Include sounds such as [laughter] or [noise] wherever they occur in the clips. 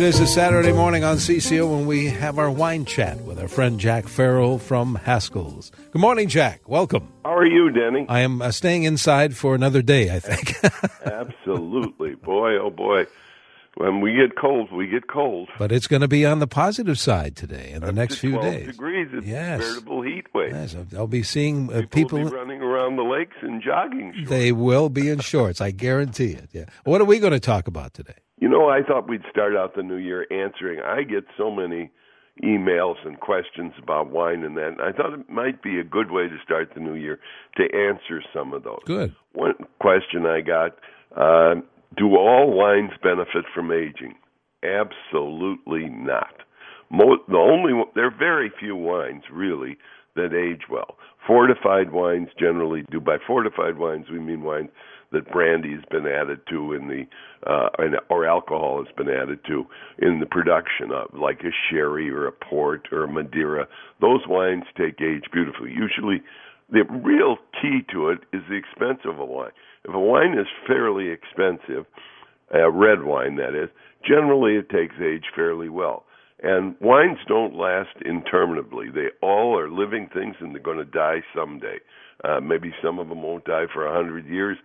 it is a Saturday morning on CCO when we have our wine chat with our friend Jack Farrell from Haskell's. Good morning, Jack. Welcome. How are you, Denny? I am uh, staying inside for another day, I think. [laughs] Absolutely. Boy, oh boy. When we get cold, we get cold. But it's going to be on the positive side today in the Up next few 12 days. degrees. It's Yes. a veritable heat wave. Yes, I'll- be seeing uh, People, people. will be running around the lakes in jogging shorts. They will be in shorts. I guarantee it. Yeah. What are we going to talk about today? You know, I thought we'd start out the new year answering. I get so many emails and questions about wine and that. And I thought it might be a good way to start the new year to answer some of those. Good. One question I got uh, Do all wines benefit from aging? Absolutely not. Mo- the only there are very few wines really that age well. Fortified wines generally do. By fortified wines, we mean wines that brandy has been added to in the uh, or alcohol has been added to in the production of, like a sherry or a port or a Madeira. Those wines take age beautifully. Usually, the real key to it is the expense of a wine. If a wine is fairly expensive, uh, red wine that is, generally it takes age fairly well. And wines don't last interminably. They all are living things and they're going to die someday. Uh, maybe some of them won't die for a hundred years.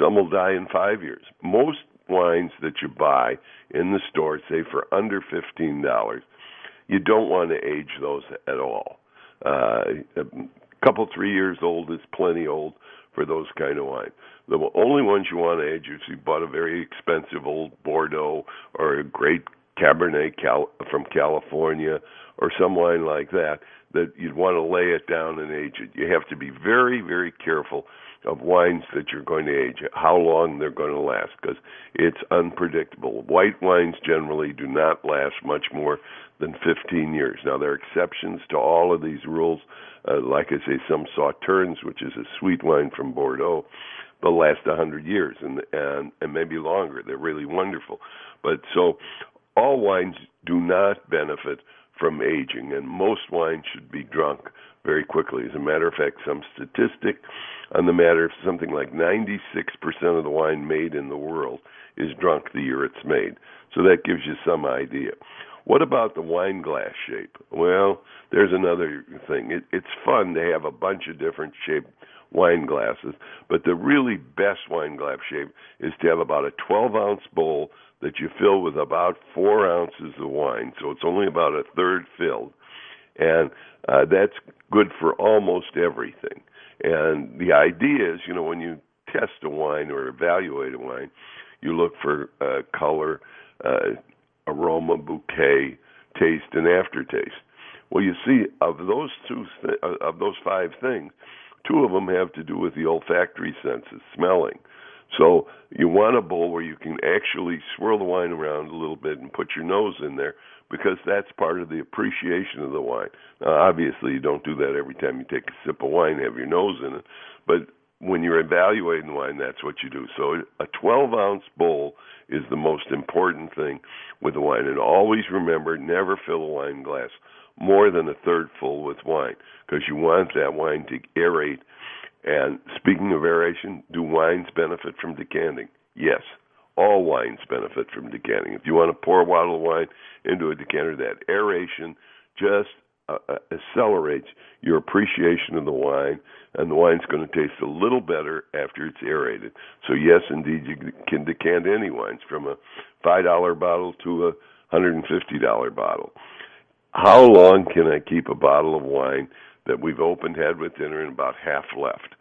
Some will die in five years. Most wines that you buy in the store, say for under fifteen dollars, you don't want to age those at all. Uh, a couple three years old is plenty old for those kind of wine. The only ones you want to age is you bought a very expensive old Bordeaux or a great Cabernet Cal- from California or some wine like that that you'd want to lay it down and age it. You have to be very, very careful of wines that you're going to age, how long they're going to last, because it's unpredictable. White wines generally do not last much more than 15 years. Now, there are exceptions to all of these rules. Uh, like I say, some Sauternes, which is a sweet wine from Bordeaux, they'll last 100 years and, and, and maybe longer. They're really wonderful. But so all wines do not benefit from aging, and most wines should be drunk very quickly. As a matter of fact, some statistic on the matter something like 96% of the wine made in the world is drunk the year it's made. So that gives you some idea. What about the wine glass shape? Well, there's another thing. It, it's fun to have a bunch of different shaped wine glasses, but the really best wine glass shape is to have about a 12 ounce bowl that you fill with about four ounces of wine. So it's only about a third filled. And uh, that's good for almost everything. And the idea is, you know, when you test a wine or evaluate a wine, you look for uh, color, uh, aroma, bouquet, taste, and aftertaste. Well, you see, of those two, th- of those five things, two of them have to do with the olfactory senses, smelling. So you want a bowl where you can actually swirl the wine around a little bit and put your nose in there because that's part of the appreciation of the wine. Now, obviously, you don't do that every time you take a sip of wine, have your nose in it, but when you're evaluating wine, that's what you do. So a 12 ounce bowl is the most important thing with the wine. And always remember, never fill a wine glass more than a third full with wine because you want that wine to aerate. And speaking of aeration, do wines benefit from decanting? Yes. All wines benefit from decanting. If you want to pour a bottle of wine into a decanter, that aeration just uh, uh, accelerates your appreciation of the wine, and the wine's going to taste a little better after it's aerated. So yes, indeed, you can decant any wines from a five dollar bottle to a hundred and fifty dollar bottle. How long can I keep a bottle of wine that we've opened, had with dinner, and about half left?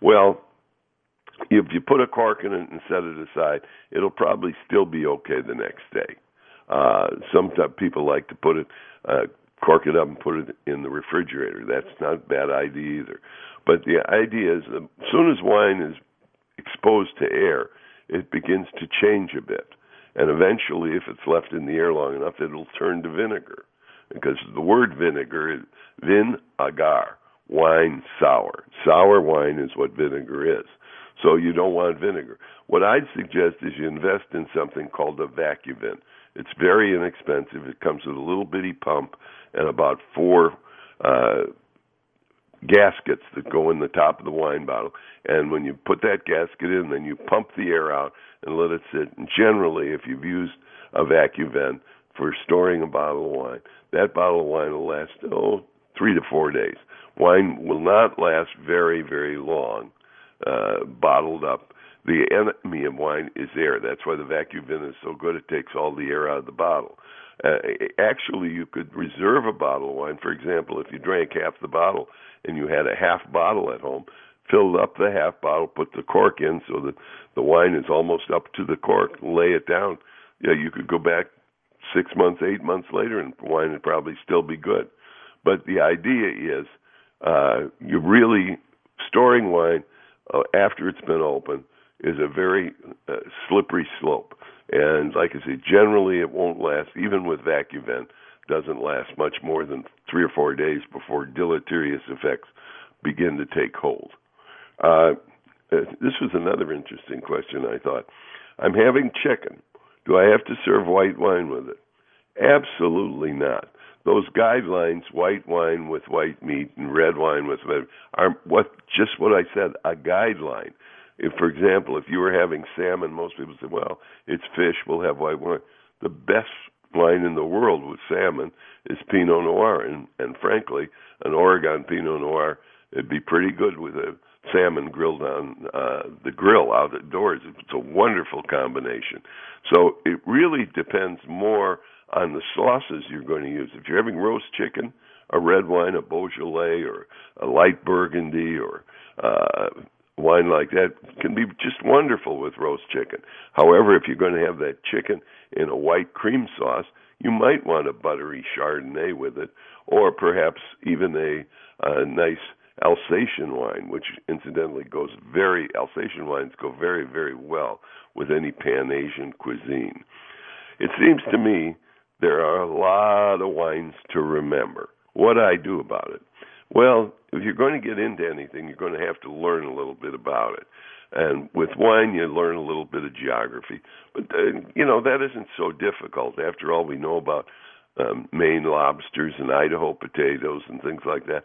Well, if you put a cork in it and set it aside, it'll probably still be okay the next day. Uh, sometimes people like to put it, uh, cork it up and put it in the refrigerator. That's not a bad idea either. But the idea is, as soon as wine is exposed to air, it begins to change a bit. And eventually, if it's left in the air long enough, it'll turn to vinegar. Because the word vinegar is vin agar, wine sour. Sour wine is what vinegar is. So you don't want vinegar. What I'd suggest is you invest in something called a VacuVin. It's very inexpensive. It comes with a little bitty pump and about four uh, gaskets that go in the top of the wine bottle. And when you put that gasket in, then you pump the air out and let it sit. And generally, if you've used a VacuVin, for storing a bottle of wine. That bottle of wine will last oh three to four days. Wine will not last very very long, uh, bottled up. The enemy of wine is air. That's why the VacuVin is so good. It takes all the air out of the bottle. Uh, actually, you could reserve a bottle of wine. For example, if you drank half the bottle and you had a half bottle at home, fill up the half bottle, put the cork in so that the wine is almost up to the cork, lay it down. Yeah, you could go back six months, eight months later, and wine would probably still be good. But the idea is uh, you're really storing wine uh, after it's been open is a very uh, slippery slope. And like I say, generally it won't last, even with vacuum doesn't last much more than three or four days before deleterious effects begin to take hold. Uh, uh, this was another interesting question, I thought. I'm having chicken. Do I have to serve white wine with it? Absolutely not. Those guidelines, white wine with white meat and red wine with red, are what just what I said, a guideline. If, for example, if you were having salmon, most people say, "Well, it's fish. We'll have white wine." The best wine in the world with salmon is Pinot Noir, and and frankly, an Oregon Pinot Noir it'd be pretty good with a salmon grilled on uh, the grill out outdoors. It's a wonderful combination. So it really depends more on the sauces you're going to use. If you're having roast chicken, a red wine, a Beaujolais, or a light Burgundy, or uh, wine like that can be just wonderful with roast chicken. However, if you're going to have that chicken in a white cream sauce, you might want a buttery Chardonnay with it, or perhaps even a, a nice Alsatian wine, which incidentally goes very Alsatian wines go very very well with any Pan Asian cuisine. It seems to me there are a lot of wines to remember. What I do about it? Well, if you're going to get into anything, you're going to have to learn a little bit about it. And with wine, you learn a little bit of geography. But, uh, you know, that isn't so difficult. After all, we know about um, Maine lobsters and Idaho potatoes and things like that.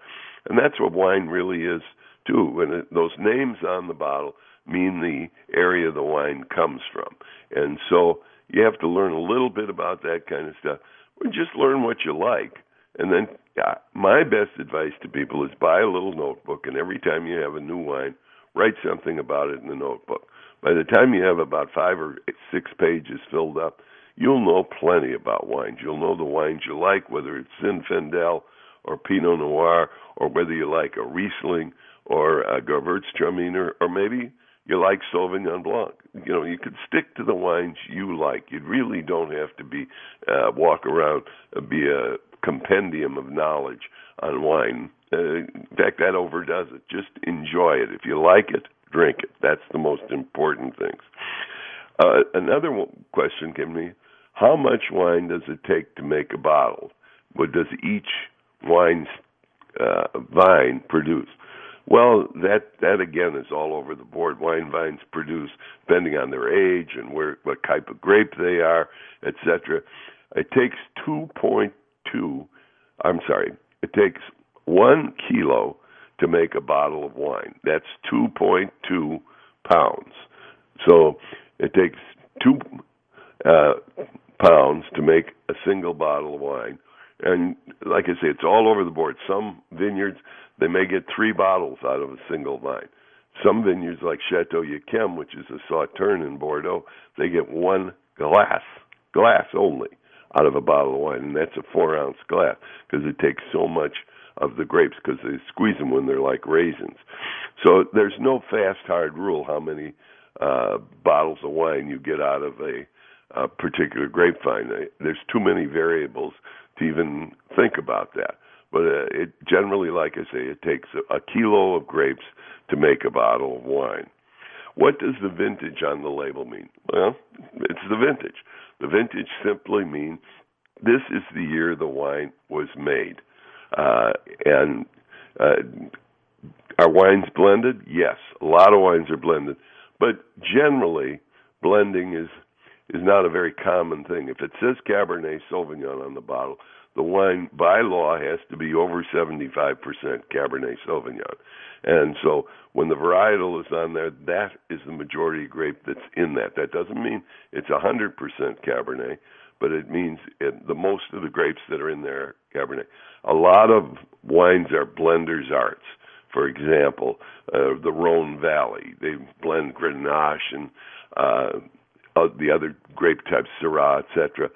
And that's what wine really is, too. When it, those names on the bottle mean the area the wine comes from. And so you have to learn a little bit about that kind of stuff. Or just learn what you like. And then uh, my best advice to people is buy a little notebook, and every time you have a new wine, write something about it in the notebook. By the time you have about five or six pages filled up, you'll know plenty about wines. You'll know the wines you like, whether it's Zinfandel or Pinot Noir, or whether you like a Riesling or a Gewürztraminer, or maybe you like Sauvignon Blanc. You know, you could stick to the wines you like. You really don't have to be uh, walk around uh, be a compendium of knowledge on wine. Uh, in fact, that overdoes it. Just enjoy it. If you like it, drink it. That's the most important things. Uh, another question came to me: How much wine does it take to make a bottle? What does each wine uh, vine produce? Well, that that again is all over the board. Wine vines produce depending on their age and where what type of grape they are, etc. It takes 2.2. I'm sorry. It takes one kilo to make a bottle of wine. That's 2.2 pounds. So it takes two uh, pounds to make a single bottle of wine. And like I say, it's all over the board. Some vineyards they may get three bottles out of a single vine. Some vineyards like Chateau Yquem, which is a Sauterne in Bordeaux, they get one glass, glass only, out of a bottle of wine, and that's a four ounce glass because it takes so much of the grapes because they squeeze them when they're like raisins. So there's no fast hard rule how many uh, bottles of wine you get out of a, a particular grapevine. There's too many variables to even think about that. But uh, it generally, like I say, it takes a, a kilo of grapes to make a bottle of wine. What does the vintage on the label mean? Well, it's the vintage. The vintage simply means this is the year the wine was made. Uh, and uh, are wines blended? Yes, a lot of wines are blended, but generally, blending is is not a very common thing. If it says Cabernet Sauvignon on the bottle, the wine by law has to be over 75% Cabernet Sauvignon. And so when the varietal is on there, that is the majority grape that's in that. That doesn't mean it's 100% Cabernet, but it means it, the most of the grapes that are in there are Cabernet. A lot of wines are blenders' arts. For example, uh, the Rhone Valley, they blend Grenache and uh, uh, the other grape types, Syrah, etc.,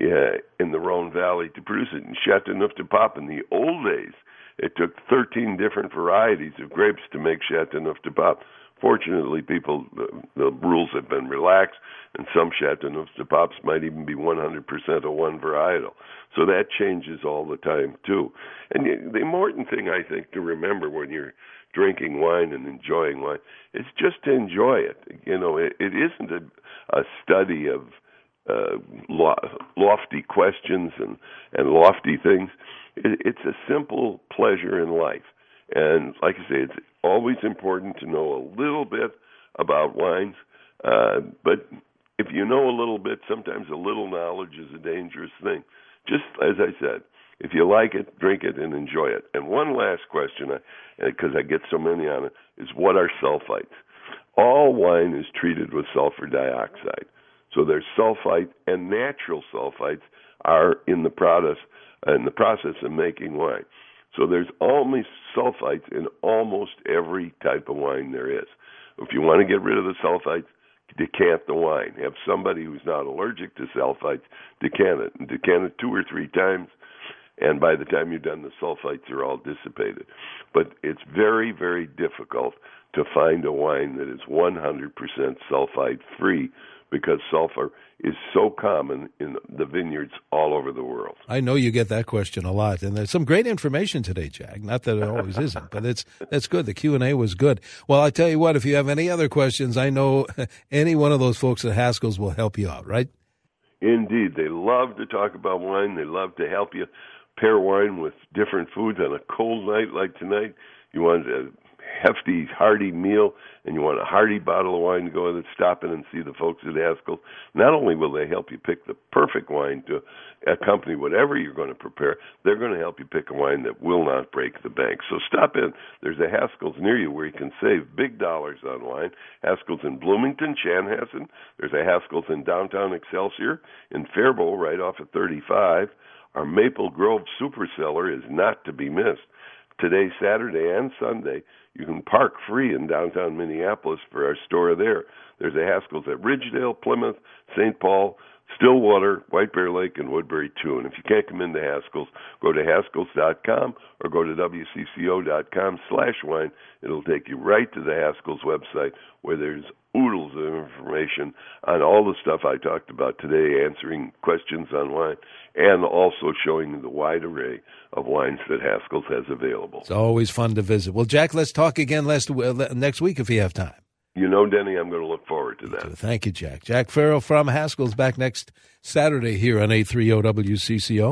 uh, in the Rhone Valley to produce it. And Châteauneuf-du-Pape in the old days, it took 13 different varieties of grapes to make Châteauneuf-du-Pape. Fortunately, people the, the rules have been relaxed, and some Châteauneuf-du-Papes might even be 100% of one varietal. So that changes all the time too. And the important thing I think to remember when you're drinking wine and enjoying wine is just to enjoy it. You know, it, it isn't a, a study of uh, lofty questions and and lofty things. It, it's a simple pleasure in life. And like I say, it's always important to know a little bit about wines. Uh, but if you know a little bit, sometimes a little knowledge is a dangerous thing. Just as I said, if you like it, drink it and enjoy it. And one last question, because I, uh, I get so many on it, is what are sulfites? All wine is treated with sulfur dioxide. So there's sulfite and natural sulfites are in the process in the process of making wine. So there's almost sulfites in almost every type of wine there is. If you want to get rid of the sulfites, decant the wine. Have somebody who's not allergic to sulfites decant it, and decant it two or three times, and by the time you're done, the sulfites are all dissipated. But it's very, very difficult to find a wine that is 100% sulfite free because sulfur is so common in the vineyards all over the world. I know you get that question a lot, and there's some great information today, Jack. Not that it always isn't, but it's that's good. The Q and A was good. Well, I tell you what, if you have any other questions, I know [laughs] any one of those folks at Haskell's will help you out. Right? Indeed, they love to talk about wine. They love to help you pair wine with different foods on a cold night like tonight. You want to [laughs] hefty, hearty meal and you want a hearty bottle of wine to go with it, stop in and see the folks at Haskell. Not only will they help you pick the perfect wine to accompany whatever you're going to prepare, they're going to help you pick a wine that will not break the bank. So stop in. There's a Haskell's near you where you can save big dollars on wine. Haskell's in Bloomington, Chanhassen. There's a Haskell's in downtown Excelsior, in Faribault, right off of 35. Our Maple Grove Super Cellar is not to be missed today, Saturday and Sunday. You can park free in downtown Minneapolis for our store there. There's a Haskell's at Ridgedale, Plymouth, St. Paul, Stillwater, White Bear Lake, and Woodbury too. And if you can't come into Haskell's, go to Haskells.com or go to WCCO.com slash wine. It'll take you right to the Haskell's website where there's oodles of information on all the stuff I talked about today, answering questions on wine, and also showing the wide array of wines that Haskell's has available. It's always fun to visit. Well, Jack, let's talk again last, uh, next week if you have time. You know, Denny, I'm going to look forward to that. Thank you, Jack. Jack Farrell from Haskell's back next Saturday here on 830 WCCO.